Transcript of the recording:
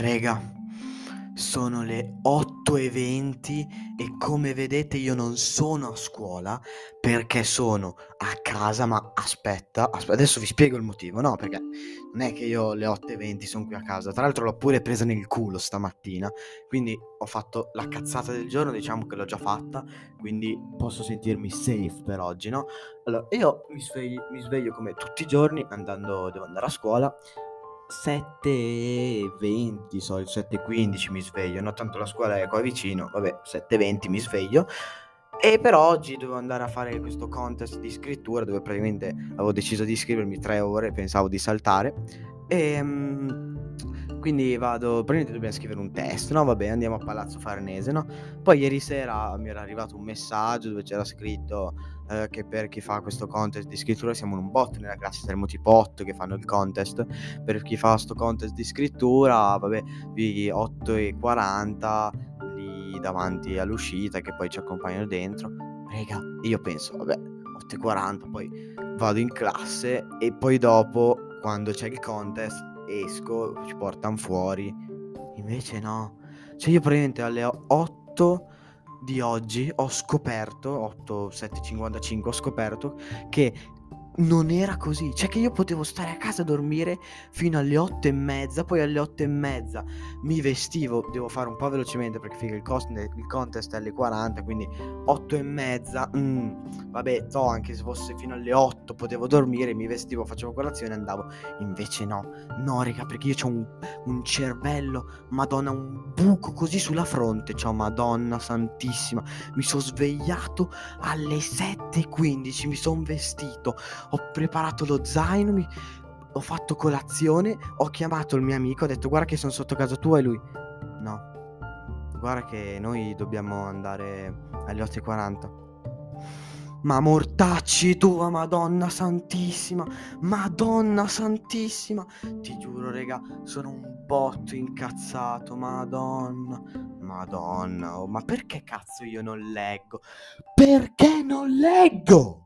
Rega, sono le 8.20 e come vedete io non sono a scuola perché sono a casa, ma aspetta, aspetta, adesso vi spiego il motivo, no? Perché non è che io alle 8.20 sono qui a casa, tra l'altro l'ho pure presa nel culo stamattina, quindi ho fatto la cazzata del giorno, diciamo che l'ho già fatta, quindi posso sentirmi safe per oggi, no? Allora, io mi sveglio, mi sveglio come tutti i giorni andando, devo andare a scuola 7.20, so, 7.15 mi sveglio, no? Tanto la scuola è qua vicino, vabbè, 7.20 mi sveglio. E per oggi dovevo andare a fare questo contest di scrittura dove praticamente avevo deciso di iscrivermi tre ore, pensavo di saltare. E ehm, quindi vado, praticamente dobbiamo scrivere un test, no? Vabbè, andiamo a Palazzo Farnese, no? Poi ieri sera mi era arrivato un messaggio dove c'era scritto eh, che per chi fa questo contest di scrittura siamo un bot nella classe, saremo tipo 8 che fanno il contest. Per chi fa questo contest di scrittura, vabbè, vi 8 e 40 lì davanti all'uscita che poi ci accompagnano dentro. Rega, io penso, vabbè, 8 e 40, poi vado in classe e poi dopo, quando c'è il contest, esco, ci portano fuori. Invece no. Cioè io praticamente alle 8 di oggi ho scoperto, 8, 7, 55, ho scoperto che non era così. Cioè che io potevo stare a casa a dormire fino alle otto e mezza, poi alle otto e mezza mi vestivo, devo fare un po' velocemente perché figa il, cost, il contest è alle 40, quindi otto e mezza, mm, vabbè, so, anche se fosse fino alle 8 potevo dormire, mi vestivo, facevo colazione e andavo. Invece no, no raga, perché io ho un, un cervello, madonna, un buco così sulla fronte, ciao madonna santissima, mi sono svegliato alle 7.15, mi sono vestito, ho preparato lo zaino, mi... ho fatto colazione, ho chiamato il mio amico, ho detto guarda che sono sotto casa tua e lui no, guarda che noi dobbiamo andare alle 8.40. Ma mortacci tua, Madonna Santissima, Madonna Santissima, ti giuro, raga, sono un botto incazzato, Madonna, Madonna, oh, ma perché cazzo io non leggo? Perché non leggo?